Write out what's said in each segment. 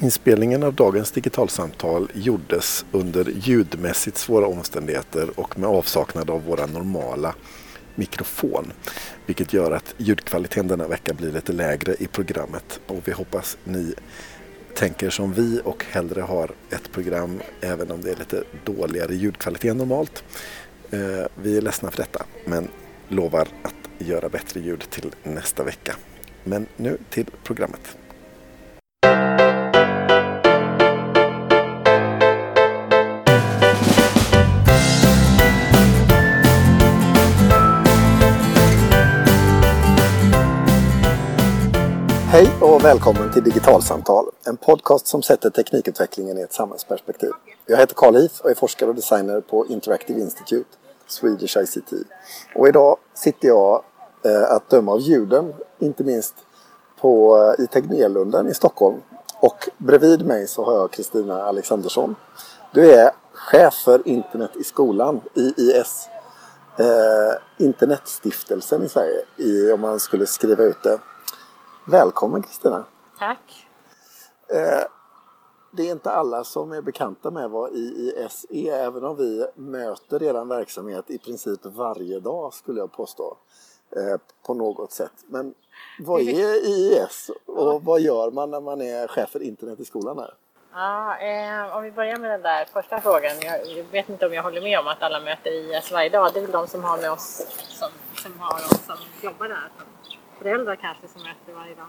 Inspelningen av dagens digitalsamtal gjordes under ljudmässigt svåra omständigheter och med avsaknad av våra normala mikrofon. Vilket gör att ljudkvaliteten denna vecka blir lite lägre i programmet och vi hoppas ni tänker som vi och hellre har ett program även om det är lite dåligare ljudkvalitet än normalt. Eh, vi är ledsna för detta men lovar att göra bättre ljud till nästa vecka. Men nu till programmet. Hej och välkommen till Digitalsamtal, en podcast som sätter teknikutvecklingen i ett samhällsperspektiv. Jag heter Carl Heath och är forskare och designer på Interactive Institute, Swedish ICT. Och idag sitter jag, eh, att döma av ljuden, inte minst på, eh, i Tegnérlunden i Stockholm. Och bredvid mig så har jag Kristina Alexandersson. Du är chef för internet i skolan, IIS. Eh, Internetstiftelsen i Sverige, i, om man skulle skriva ut det. Välkommen Kristina! Tack! Eh, det är inte alla som är bekanta med vad IIS är, även om vi möter er verksamhet i princip varje dag skulle jag påstå. Eh, på något sätt. Men vad är IIS och vad gör man när man är chef för internet i skolan här? Ja, eh, om vi börjar med den där första frågan. Jag, jag, vet inte om jag håller med om att alla möter IIS varje dag. Det är väl de som har med oss som, som har oss som jobbar där. Som föräldrar kanske som möter varje dag.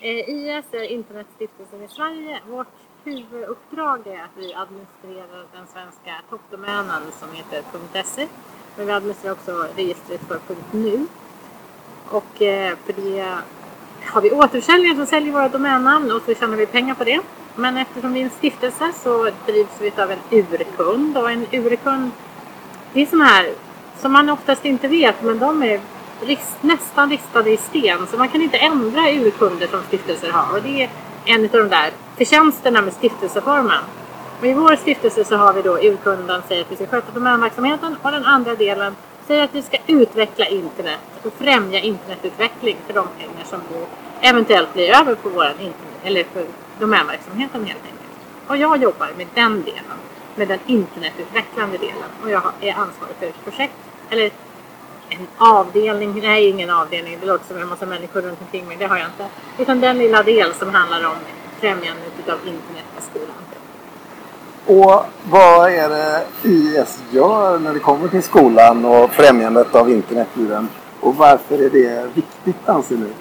Eh, IS är Internetstiftelsen i Sverige. Vårt huvuduppdrag är att vi administrerar den svenska toppdomänen som heter .se. Men vi administrerar också registret för .nu. Och eh, för det har vi återförsäljare som säljer våra domännamn och så tjänar vi pengar på det. Men eftersom vi är en stiftelse så drivs vi av en urkund och en urkund det är sådana här som man oftast inte vet men de är rist, nästan ristade i sten så man kan inte ändra urkunder som stiftelser har och det är en av de där förtjänsterna med stiftelseformen. Och I vår stiftelse så har vi då urkunden säger att vi ska sköta domänverksamheten och den andra delen säger att vi ska utveckla internet och främja internetutveckling för de pengar som då eventuellt blir över på vår internet, eller för domänverksamheten helt enkelt. Och jag jobbar med den delen, med den internetutvecklande delen och jag är ansvarig för ett projekt, eller en avdelning, nej ingen avdelning, det låter som en massa människor runt omkring mig, det har jag inte. Utan den lilla del som handlar om främjandet av internet i skolan. Och vad är det IS gör när det kommer till skolan och främjandet av internet i den? Och varför är det viktigt anser ni?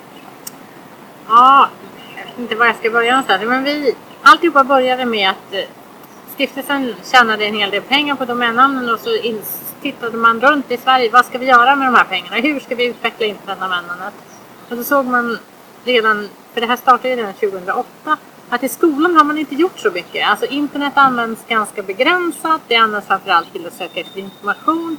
Ja, jag vet inte var jag ska börja någonstans. Men vi, alltihopa började med att eh, stiftelsen tjänade en hel del pengar på domännamnen och så tittade man runt i Sverige. Vad ska vi göra med de här pengarna? Hur ska vi utveckla internetanvändandet? Och så såg man redan, för det här startade ju redan 2008, att i skolan har man inte gjort så mycket. Alltså internet används ganska begränsat. Det används framförallt till att söka efter information.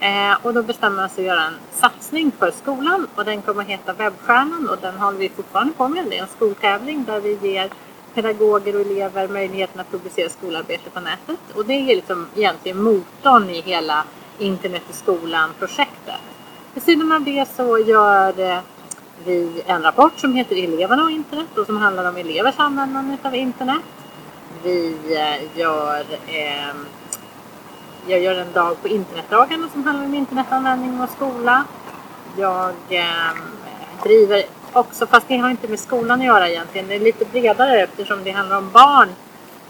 Eh, och då bestämde man sig att göra en satsning för skolan och den kommer att heta Webbstjärnan och den håller vi fortfarande på med. Det är en skoltävling där vi ger pedagoger och elever möjligheten att publicera skolarbete på nätet. Och det är liksom egentligen motorn i hela internet i skolan-projektet. Vid sidan av det så gör eh, vi en rapport som heter Eleverna och internet och som handlar om elevers användande av internet. Vi eh, gör, eh, jag gör en dag på internetdagarna som handlar om internetanvändning och skola. Jag eh, driver också, fast det har inte med skolan att göra egentligen, det är lite bredare eftersom det handlar om barn.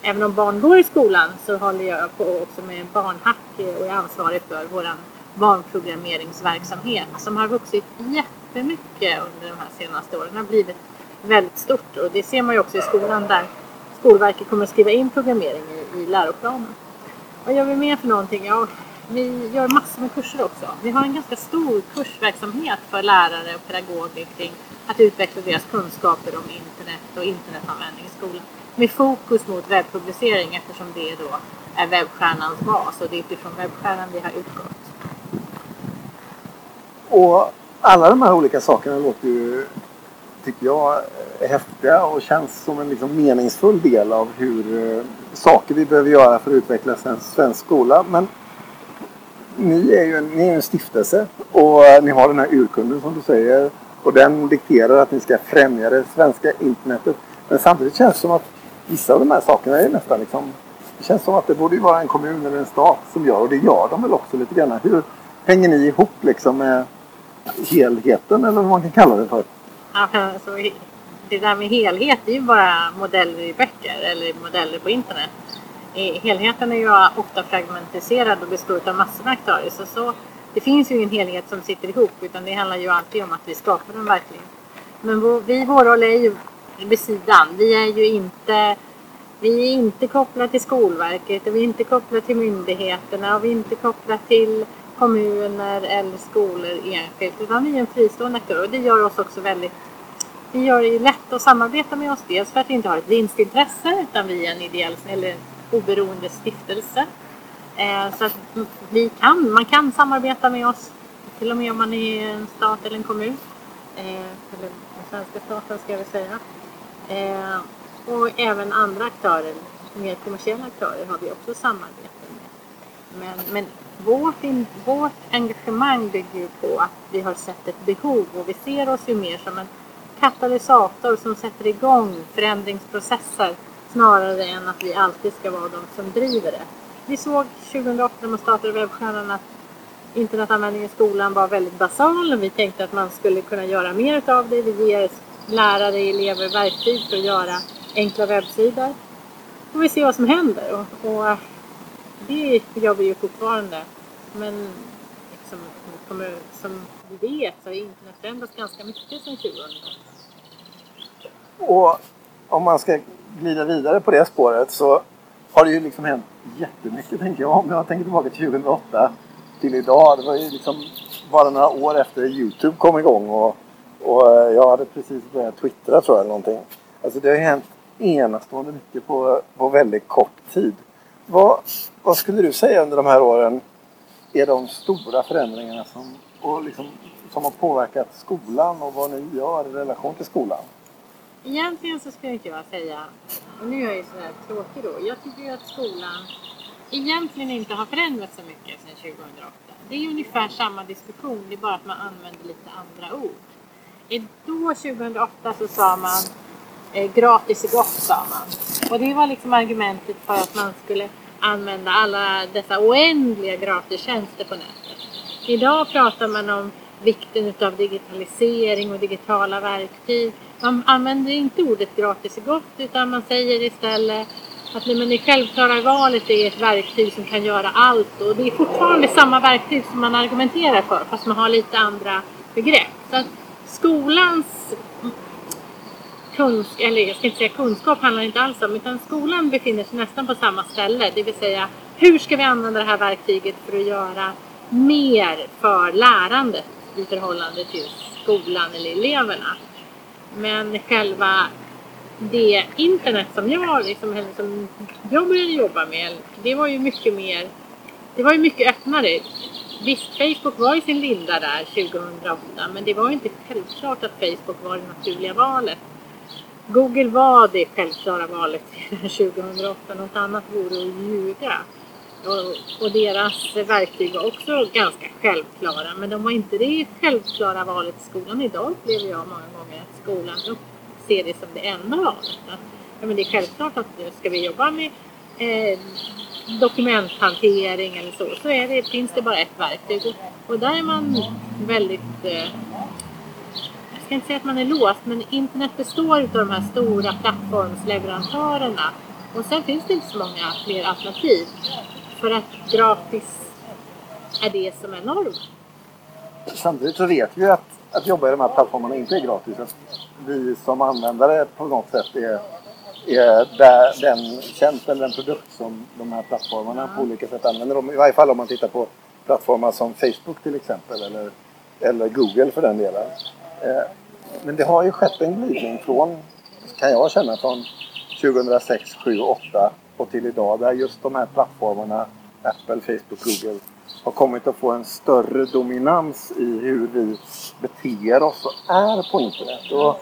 Även om barn går i skolan så håller jag på också med barnhack och är ansvarig för vår barnprogrammeringsverksamhet som har vuxit jättemycket under de här senaste åren. Det har blivit väldigt stort och det ser man ju också i skolan där Skolverket kommer att skriva in programmering i, i läroplanen. Vad gör vi mer för någonting? Ja, vi gör massor med kurser också. Vi har en ganska stor kursverksamhet för lärare och pedagoger kring att utveckla deras kunskaper om internet och internetanvändning i skolan. Med fokus mot webbpublicering eftersom det då är webbstjärnans bas och det är utifrån webbstjärnan vi har utgått. Och alla de här olika sakerna låter ju, tycker jag, häftiga och känns som en liksom meningsfull del av hur eh, saker vi behöver göra för att utveckla svensk, svensk skola. Men ni är ju en, ni är en stiftelse och ni har den här urkunden som du säger och den dikterar att ni ska främja det svenska internetet. Men samtidigt känns det som att vissa av de här sakerna är nästan liksom... Det känns som att det borde ju vara en kommun eller en stat som gör och det gör de väl också lite grann. Hur hänger ni ihop liksom med helheten eller vad man kan kalla det för? Alltså, det där med helhet det är ju bara modeller i böcker eller modeller på internet. Helheten är ju ofta fragmentiserad och består av massor med aktörer. Så, så det finns ju ingen helhet som sitter ihop utan det handlar ju alltid om att vi skapar den verkligen. Men vi, vår roll är ju vid sidan. Vi är ju inte, vi är inte kopplade till Skolverket och vi är inte kopplade till myndigheterna och vi är inte kopplade till kommuner eller skolor enskilt utan vi är en fristående aktör och det gör oss också väldigt det gör det lätt att samarbeta med oss dels för att vi inte har ett vinstintresse utan vi är en ideell eller oberoende stiftelse. Eh, så att vi kan, man kan samarbeta med oss till och med om man är en stat eller en kommun. Eh, eller den svenska staten ska jag väl säga. Eh, och även andra aktörer, mer kommersiella aktörer har vi också samarbete med. Men, men vårt, in, vårt engagemang bygger ju på att vi har sett ett behov och vi ser oss ju mer som en katalysator som sätter igång förändringsprocesser snarare än att vi alltid ska vara de som driver det. Vi såg 2008 när man startade Webbstjärnan att internetanvändning i skolan var väldigt basal och vi tänkte att man skulle kunna göra mer av det. Vi ger lärare, elever verktyg för att göra enkla webbsidor. Och vi ser vad som händer och, och det gör vi ju fortfarande. Men liksom, som vi vet så har internet förändrats ganska mycket sedan 2000. Och om man ska glida vidare på det spåret så har det ju liksom hänt jättemycket tänker jag. Om jag tänker tillbaka till 2008 till idag. Det var ju liksom bara några år efter Youtube kom igång och, och eh, jag hade precis börjat twittra tror jag eller någonting. Alltså det har ju hänt enastående mycket på, på väldigt kort tid. Vad, vad skulle du säga under de här åren är de stora förändringarna som, och liksom, som har påverkat skolan och vad ni gör i relation till skolan? Egentligen så skulle inte jag säga, och nu är jag ju sådär tråkig då, jag tycker ju att skolan egentligen inte har förändrats så mycket sedan 2008. Det är ungefär samma diskussion, det är bara att man använder lite andra ord. Då 2008 så sa man eh, gratis är gott sa man. Och det var liksom argumentet för att man skulle använda alla dessa oändliga gratistjänster på nätet. Idag pratar man om vikten av digitalisering och digitala verktyg. Man använder inte ordet gratis är gott utan man säger istället att men det självklara valet är ett verktyg som kan göra allt och det är fortfarande samma verktyg som man argumenterar för fast man har lite andra begrepp. Så att skolans kunskap, eller jag ska inte säga kunskap handlar inte alls om utan skolan befinner sig nästan på samma ställe. Det vill säga hur ska vi använda det här verktyget för att göra mer för lärandet i förhållande till skolan eller eleverna. Men själva det internet som jag, liksom, som jag började jobba med, det var ju mycket mer, det var ju mycket öppnare. Visst, Facebook var i sin linda där 2008, men det var ju inte självklart att Facebook var det naturliga valet. Google var det självklara valet 2008, något annat vore att ljuga. Och, och, deras verktyg var också ganska självklara, men de var inte det självklara valet i skolan. Idag upplever jag många gånger att skolan ser det som det enda valet. Att, ja, men det är självklart att ska vi jobba med eh, dokumenthantering eller så, så är det, finns det bara ett verktyg. Och, och där är man väldigt eh, jag ska inte säga att man är låst, men internet består av de här stora plattformsleverantörerna. Och sen finns det inte så många fler alternativ. För att gratis är det som är normen. Samtidigt så vet vi att, att jobba i de här plattformarna inte är gratis. Att vi som användare på något sätt är, är där, den tjänst eller den produkt som de här plattformarna ja. på olika sätt använder. I varje fall om man tittar på plattformar som Facebook till exempel eller, eller Google för den delen. Eh, men det har ju skett en glidning från, kan jag känna, från 2006, 2007, 2008 och till idag där just de här plattformarna Apple, Facebook, Google har kommit att få en större dominans i hur vi beter oss och är på internet. Och,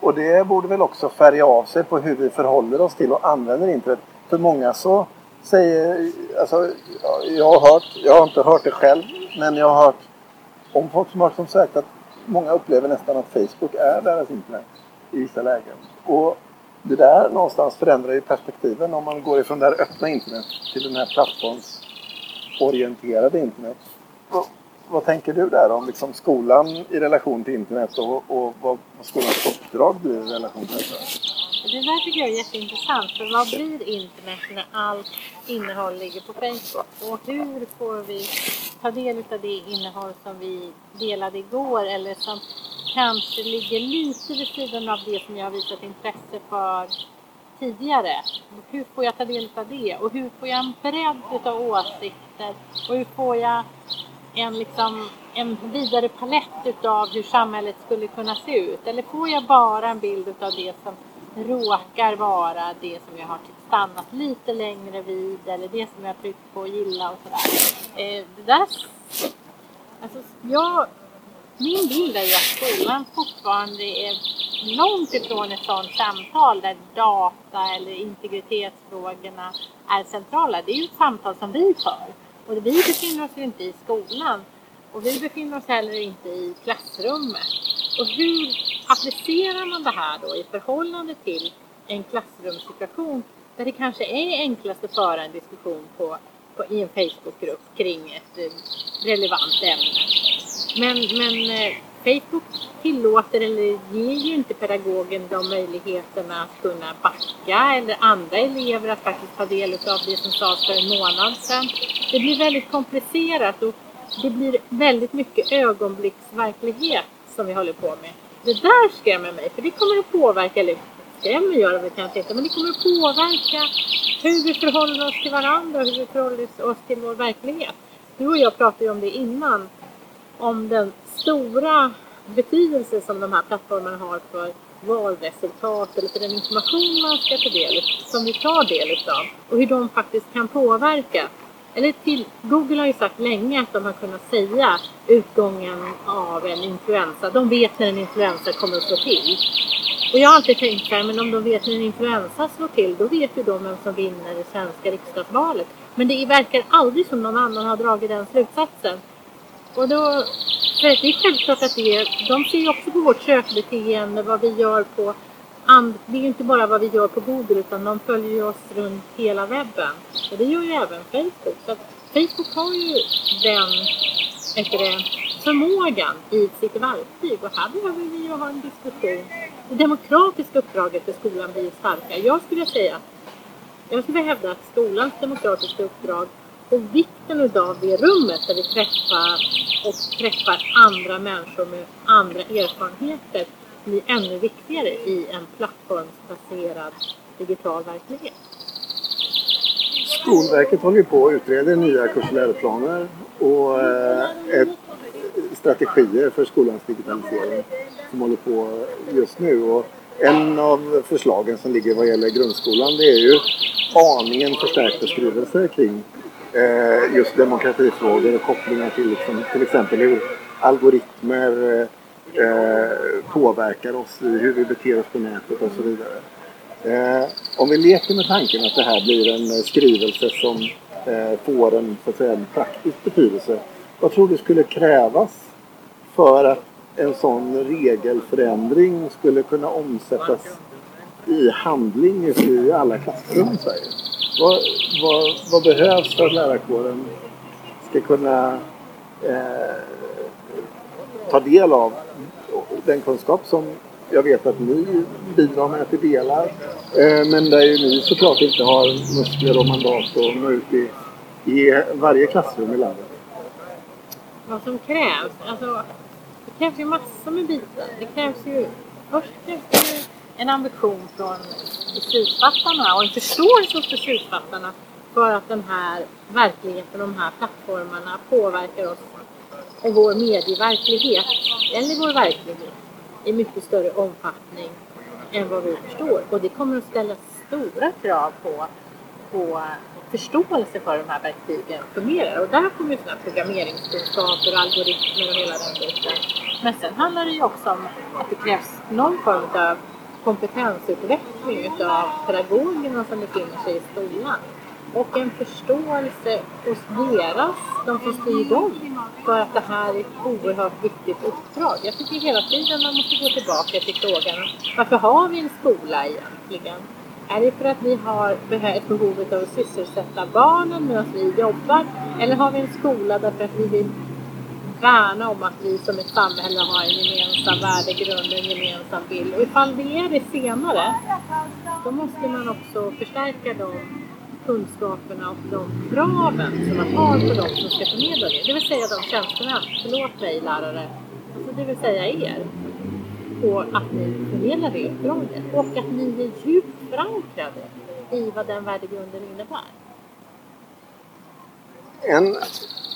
och det borde väl också färga av sig på hur vi förhåller oss till och använder internet. För många så säger, alltså, jag har hört, jag har inte hört det själv, men jag har hört om folk som har som sagt att många upplever nästan att Facebook är deras internet i vissa lägen. Och det där någonstans förändrar ju perspektiven om man går ifrån det här öppna internet till den här plattformsorienterade internet. Vad, vad tänker du där om liksom skolan i relation till internet och, och vad, skolans uppdrag blir i relation till detta? Det där tycker jag är jätteintressant. För vad blir internet när allt innehåll ligger på Facebook? Och hur får vi ta del av det innehåll som vi delade igår eller som kanske ligger lite vid sidan av det som jag har visat intresse för tidigare. Hur får jag ta del av det? Och hur får jag en bredd utav åsikter? Och hur får jag en, liksom, en vidare palett utav hur samhället skulle kunna se ut? Eller får jag bara en bild utav det som råkar vara det som jag har stannat lite längre vid eller det som jag tryckt på och gilla och sådär. Eh, det där, alltså, jag, min bild är ju att skolan fortfarande är långt ifrån ett sådant samtal där data eller integritetsfrågorna är centrala. Det är ju ett samtal som vi för. Och vi befinner oss ju inte i skolan. Och vi befinner oss heller inte i klassrummet. Och hur applicerar man det här då i förhållande till en klassrumssituation där det kanske är enklast att föra en diskussion på, på i en Facebookgrupp kring ett eh, relevant ämne. Men, men eh, Facebook tillåter eller ger ju inte pedagogen de möjligheterna att kunna backa eller andra elever att faktiskt ta del av det som sades för en månad sedan. Det blir väldigt komplicerat och det blir väldigt mycket ögonblicksverklighet som vi håller på med. Det där skrämmer mig, för det kommer att påverka, eller skrämmer gör det väl kanske inte, men det kommer att påverka hur vi förhåller oss till varandra och hur vi förhåller oss till vår verklighet. Du och jag pratade ju om det innan, om den stora betydelse som de här plattformarna har för valresultat eller för den information man ska ta del som vi tar del av och hur de faktiskt kan påverka eller till, Google har ju sagt länge att de har kunnat säga utgången av en influensa. De vet när en influensa kommer att slå till. Och jag har alltid tänkt så här, men om de vet när en influensa slår till, då vet ju de vem som vinner det svenska riksdagsvalet. Men det verkar aldrig som någon annan har dragit den slutsatsen. Och då, för det är självklart att det, de ser ju också på vårt sökbeteende, vad vi gör på det är ju inte bara vad vi gör på Google utan de följer ju oss runt hela webben. Och det gör ju även Facebook. Så Facebook har ju den det, förmågan i sitt verktyg. Och här behöver vi ju ha en diskussion. Det demokratiska uppdraget för skolan blir starkare. Jag skulle säga jag skulle hävda att skolans demokratiska uppdrag och vikten utav det rummet där vi träffar och träffar andra människor med andra erfarenheter blir ännu viktigare i en plattformsbaserad digital verklighet. Skolverket håller ju på att utreda nya kurs och läroplaner och ett, strategier för skolans digitalisering som håller på just nu. Och en av förslagen som ligger vad gäller grundskolan det är ju aningen förstärkta skrivelser kring eh, just demokratifrågor och kopplingar till liksom, till exempel hur algoritmer eh, påverkar oss i hur vi beter oss på nätet och så vidare. Eh, om vi leker med tanken att det här blir en skrivelse som eh, får en, så att säga, en praktisk betydelse. Vad tror du skulle krävas för att en sån regelförändring skulle kunna omsättas i handling i alla klassrum i Sverige? Vad, vad, vad behövs för att lärarkåren ska kunna eh, ta del av den kunskap som jag vet att ni bidrar med till delar. Eh, men där ju ni såklart inte har muskler och mandat att nå ut i, i varje klassrum i landet. Vad som krävs? Alltså, det krävs ju massor med bitar. Det krävs ju... Först krävs det ju en ambition från beslutsfattarna och en förståelse hos beslutsfattarna för att den här verkligheten, de här plattformarna påverkar oss och vår medieverklighet, eller vår verklighet, i mycket större omfattning än vad vi förstår. Och det kommer att ställa stora krav på, på förståelse för de här verktygen fungerar. Och där kommer ju sådana programmeringskunskaper, algoritmer och hela den biten. Men sen handlar det ju också om att det krävs någon form av kompetensutveckling utav pedagogerna som befinner sig i skolan och en förståelse hos deras, de som styr dem, för att det här är ett oerhört viktigt uppdrag. Jag tycker hela tiden man måste gå tillbaka till frågan varför har vi en skola egentligen? Är det för att vi har ett behov av att sysselsätta barnen medan vi jobbar? Eller har vi en skola därför att vi vill värna om att vi som ett samhälle har en gemensam värdegrund, en gemensam bild? Och ifall det är det senare, då måste man också förstärka de kunskaperna och de kraven som man har på de som ska förmedla det. Det vill säga de tjänstemän, förlåt mig lärare, alltså det vill säga er på att ni förmedlar det uppdraget och att ni är djupt förankrade i vad den värdegrunden innebär. En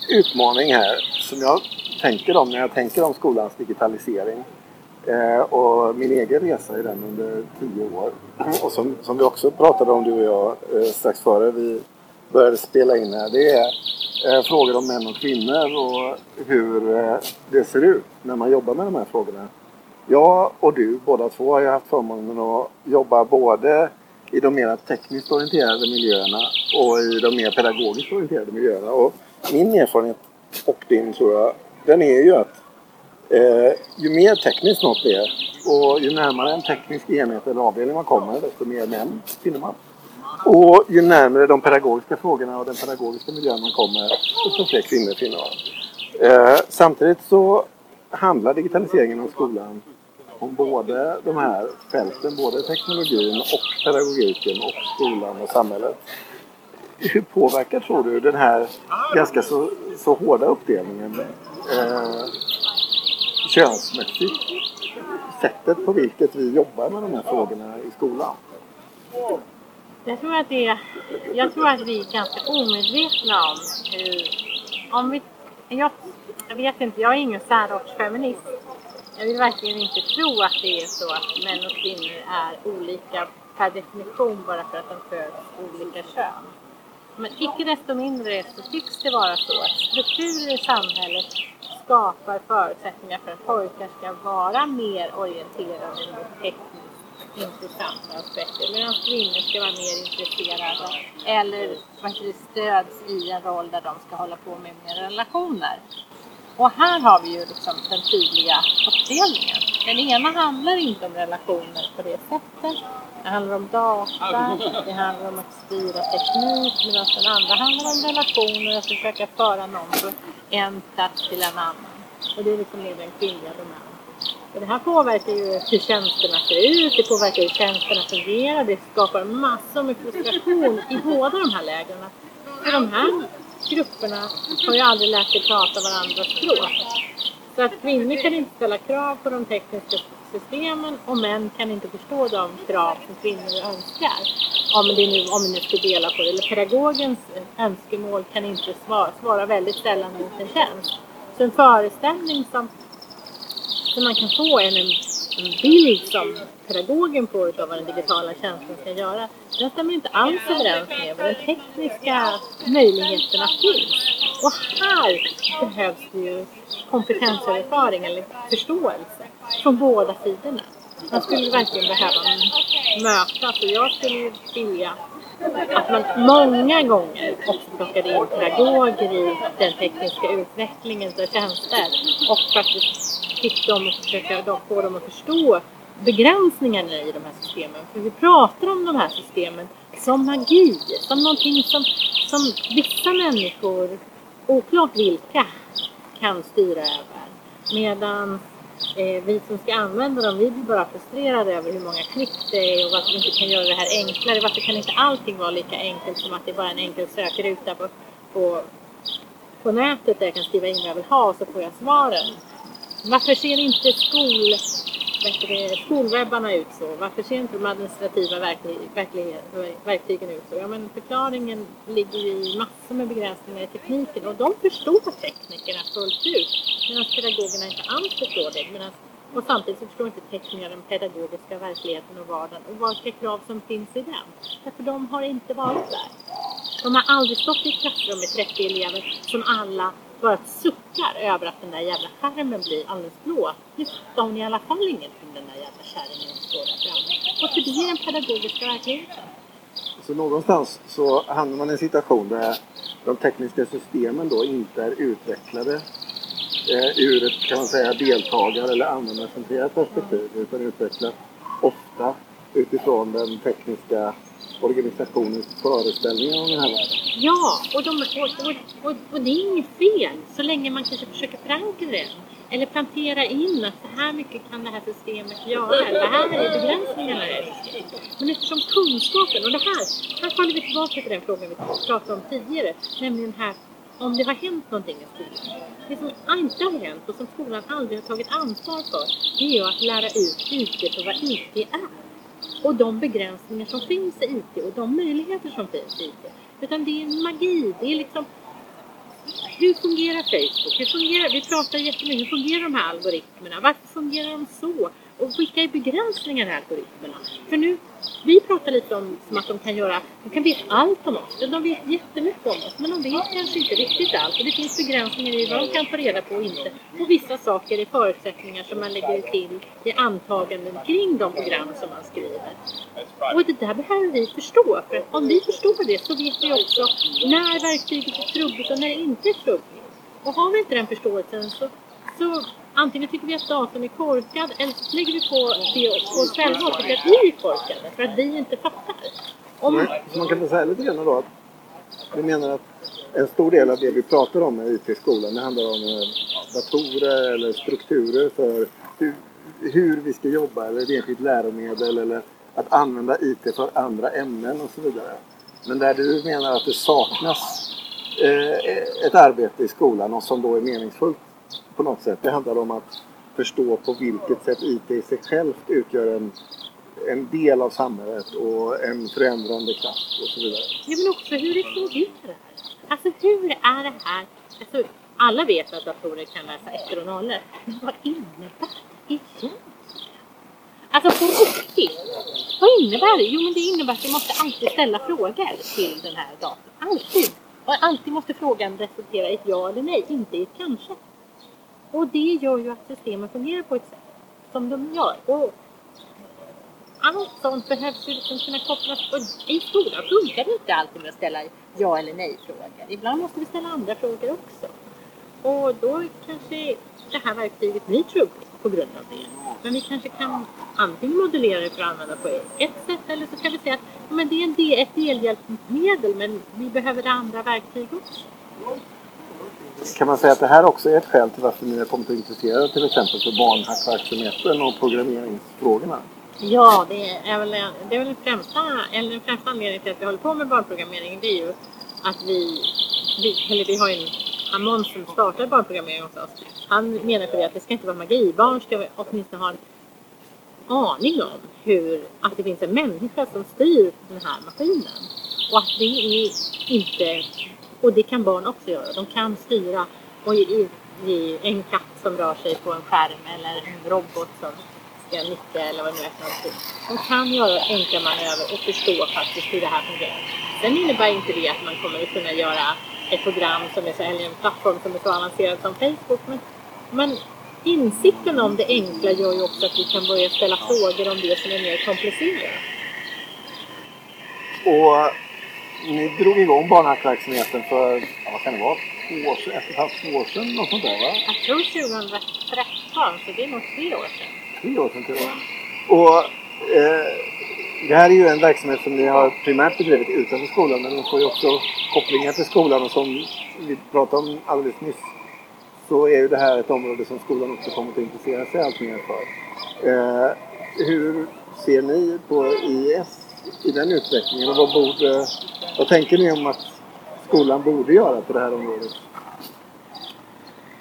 utmaning här som jag tänker om när jag tänker om skolans digitalisering eh, och min egen resa i den under tio år och som, som vi också pratade om du och jag eh, strax före vi började spela in här. Det är eh, frågor om män och kvinnor och hur eh, det ser ut när man jobbar med de här frågorna. Jag och du båda två har ju haft förmånen att jobba både i de mer tekniskt orienterade miljöerna och i de mer pedagogiskt orienterade miljöerna. Och min erfarenhet och din tror jag, den är ju att eh, ju mer tekniskt något är och ju närmare en teknisk enhet eller avdelning man kommer desto mer män finner man. Och ju närmare de pedagogiska frågorna och den pedagogiska miljön man kommer desto fler kvinnor finner man. Eh, samtidigt så handlar digitaliseringen av skolan om både de här fälten, både teknologin och pedagogiken och skolan och samhället. Hur påverkar tror du den här ganska så, så hårda uppdelningen eh, könsmässigt sättet på vilket vi jobbar med de här frågorna i skolan? Jag tror att, det, jag tror att vi är ganska omedvetna om hur... Om vi, jag, jag vet inte, jag är ingen särortsfeminist. Jag vill verkligen inte tro att det är så att män och kvinnor är olika per definition bara för att de föds olika kön. Men icke desto mindre så tycks det vara så att strukturer i samhället skapar förutsättningar för att pojkar ska vara mer orienterade mot tekniskt intressanta aspekter medan kvinnor ska vara mer intresserade eller faktiskt stöds i en roll där de ska hålla på med mer relationer. Och här har vi ju liksom den tydliga uppdelningen. Den ena handlar inte om relationer på det sättet. Det handlar om data, det handlar om att styra teknik medan den andra handlar om relationer att försöka föra någon från en plats till en annan. Och det är liksom den kvinnliga domänen. Och det här påverkar ju hur tjänsterna ser ut, det påverkar hur tjänsterna fungerar, det skapar massor med frustration i båda de här lägren. För de här grupperna har ju aldrig lärt sig prata varandras språk. Så att kvinnor kan inte ställa krav på de tekniska systemen och män kan inte förstå de krav som kvinnor önskar. Om, det nu, om vi nu ska dela på det. Eller pedagogens önskemål kan inte svara, svara väldigt sällan mot en tjänst. Så en föreställning som, som man kan få är en, en bild som pedagogen får av vad den digitala tjänsten ska göra, den stämmer inte alls överens med vad de tekniska möjligheterna finns. Och här behövs det ju kompetensöverföring eller förståelse från båda sidorna. Man skulle verkligen behöva mötas och jag skulle vilja att man många gånger också plockade in pedagoger i den tekniska utvecklingen av tjänster och faktiskt fick dem att försöka få dem att förstå begränsningarna i de här systemen. För vi pratar om de här systemen som magi, som någonting som, som vissa människor, oklart vilka, kan styra över. Medan eh, vi som ska använda dem, vi blir bara frustrerade över hur många klick det är och varför vi inte kan göra det här enklare. Varför kan inte allting vara lika enkelt som att det är bara en enkel sökruta på, på, på nätet där jag kan skriva in vad jag vill ha och så får jag svaren. Varför ser inte skol skolwebbarna ut så? Varför ser inte de administrativa verktygen ut så? Ja, men förklaringen ligger ju i massor med begränsningar i tekniken och de förstår teknikerna fullt ut medan pedagogerna inte alls förstår det. Medan, och samtidigt så förstår inte teknikerna den pedagogiska verkligheten och vardagen och vilka krav som finns i den. Därför de har inte varit där. De har aldrig stått i ett klassrum med 30 elever som alla bara suckar över att den där jävla skärmen blir alldeles blå. Nu fattar hon i alla fall ingenting den där jävla kärringen som står där framme. Och förbi den pedagogiska verkligheten. Så någonstans så hamnar man i en situation där de tekniska systemen då inte är utvecklade eh, ur ett kan man säga deltagar eller användarcentrerat perspektiv utan utvecklas ofta utifrån den tekniska organisationens föreställningar om den här världen. Ja, och, de, och, och, och, och det är inget fel så länge man kanske försöker förankra det. Eller plantera in att så här mycket kan det här systemet göra. Det här är begränsningarna det. Men eftersom kunskapen, och det här, här faller vi tillbaka till den frågan vi pratade om tidigare. Nämligen här om det har hänt någonting i skolan. Det som inte har hänt och som skolan aldrig har tagit ansvar för, det är ju att lära ut IT för vad IT är. Och de begränsningar som finns i IT och de möjligheter som finns i IT. Utan det är magi, det är liksom hur fungerar Facebook? Hur fungerar, vi pratar jättemycket, hur fungerar de här algoritmerna? Varför fungerar de så? Och vilka är begränsningarna i algoritmerna? För nu, vi pratar lite om som att de kan göra, de kan veta allt om oss. De vet jättemycket om oss, men de vet kanske inte riktigt allt. Och det finns begränsningar i vad de kan få reda på och inte. Och vissa saker är förutsättningar som man lägger till i antaganden kring de program som man skriver. Och det där behöver vi förstå. För om vi förstår det så vet vi också när verktyget är trubbigt och när det inte är trubbigt. Och har vi inte den förståelsen så, så antingen tycker vi att datorn är korkad eller så lägger vi på det på oss själva och tycker att vi är korkade för att vi inte fattar. Om... Så man kan väl säga lite grann då att du menar att en stor del av det vi pratar om med IT i skolan det handlar om eh, datorer eller strukturer för hur, hur vi ska jobba eller ett enskilt läromedel eller att använda IT för andra ämnen och så vidare. Men där du menar att det saknas eh, ett arbete i skolan och som då är meningsfullt på något sätt. Det handlar om att förstå på vilket sätt IT i sig självt utgör en, en del av samhället och en förändrande kraft och så vidare. Ja, men också hur det fungerar. Alltså hur är det här? Alltså, alla vet att datorer kan läsa ettor och nollor. Men vad innebär det egentligen? Alltså på riktigt. Vad innebär det? Jo, men det innebär att du måste alltid ställa frågor till den här datorn. Alltid. Och alltid måste frågan resultera i ett ja eller nej, inte i ett kanske. Och det gör ju att systemen fungerar på ett sätt som de gör. Och allt sånt behövs ju liksom kunna kopplas. Och I skolan funkar det inte alltid med att ställa ja eller nej-frågor. Ibland måste vi ställa andra frågor också. Och då kanske det här verktyget blir trubbigt på grund av det. Men vi kanske kan antingen modellera det för att använda på ett sätt eller så kan vi säga att men det är ett delhjälpmedel men vi behöver andra verktyg också. Kan man säga att det här också är ett skäl till varför ni har kommit att intressera till exempel för barnhackverksamheten och programmeringsfrågorna? Ja, det är väl, det är väl den, främsta, eller den främsta anledningen till att vi håller på med barnprogrammering. Det är ju att vi, vi eller vi har en Amon som startade barnprogrammering hos oss. Han menar på det att det ska inte vara magi. Barn ska åtminstone ha en aning om hur, att det finns en människa som styr den här maskinen. Och att det är inte och det kan barn också göra. De kan styra och i, i en katt som rör sig på en skärm eller en robot som ska nicka eller vad det nu är för någonting. De kan göra enkla manövrer och förstå faktiskt hur det här fungerar. Sen innebär inte det att man kommer att kunna göra ett program som är så, eller en plattform som är så avancerad som Facebook. Men, men insikten om det enkla gör ju också att vi kan börja ställa frågor om det som är mer komplicerat. Och ni drog igång barnhackverksamheten för, ja, vad kan det vara, två år sedan, ett och ett halvt, år sedan, något sånt där va? Jag tror 2013, så det är nog tre år sedan. Tre år sedan till och Och eh, det här är ju en verksamhet som ni har primärt bedrivit utanför skolan men den får ju också kopplingar till skolan och som vi pratade om alldeles nyss så är ju det här ett område som skolan också kommer att intressera sig allt mer för. Eh, hur ser ni på IS i den utvecklingen och vad, borde, vad tänker ni om att skolan borde göra på det här området?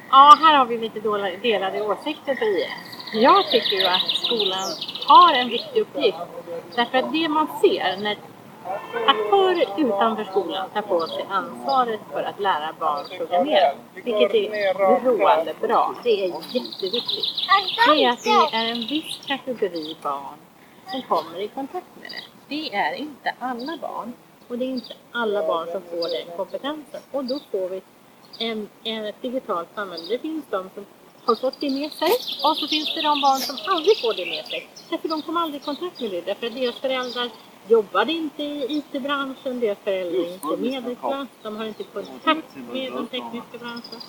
Ja, här har vi lite delade åsikter på IS. Jag tycker ju att skolan har en viktig uppgift. Därför att det man ser när aktörer utanför skolan tar på sig ansvaret för att lära barn programmera, vilket är roande bra, det är jätteviktigt. Det är att det är en viss kategori barn som kommer i kontakt med det. Det är inte alla barn och det är inte alla barn som får den kompetensen. Och då får vi en, en, ett digitalt samhälle. Det finns de som har fått det med sig och så finns det de barn som aldrig får det med sig. Därför de kommer aldrig i kontakt med det. Därför att deras föräldrar jobbade inte i IT-branschen, deras föräldrar är inte medelklass, de har inte kontakt med den tekniska branschen.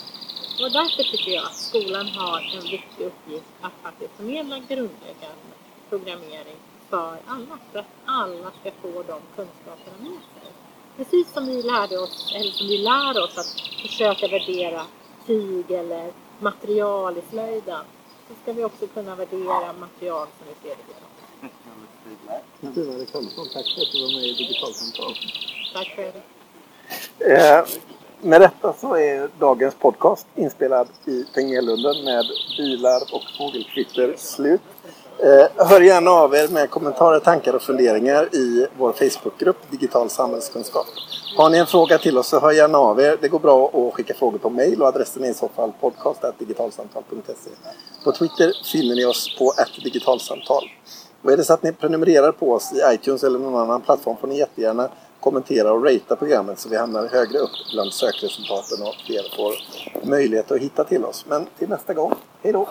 Och därför tycker jag att skolan har en viktig uppgift att faktiskt förmedla grundläggande programmering för alla. För att alla ska få de kunskaperna med sig. Precis som vi lärde oss, eller som vi lär oss att försöka värdera tyg eller material i slöjden. Så ska vi också kunna värdera material som vi ser digitalt. Kristina Karlsson, tack för att du var med i Digitalsamtal. Tack för det. Eh, med detta så är dagens podcast inspelad i Tegnérlunden med bilar och fågelkvitter slut. Eh, hör gärna av er med kommentarer, tankar och funderingar i vår Facebookgrupp Digital samhällskunskap. Har ni en fråga till oss så hör gärna av er. Det går bra att skicka frågor på mail och adressen är i så fall podcast.digitalsamtal.se. På Twitter finner ni oss på digitalsamtal. Och är det så att ni prenumererar på oss i iTunes eller någon annan plattform får ni jättegärna kommentera och ratea programmet så vi hamnar högre upp bland sökresultaten och fler får möjlighet att hitta till oss. Men till nästa gång, hej då!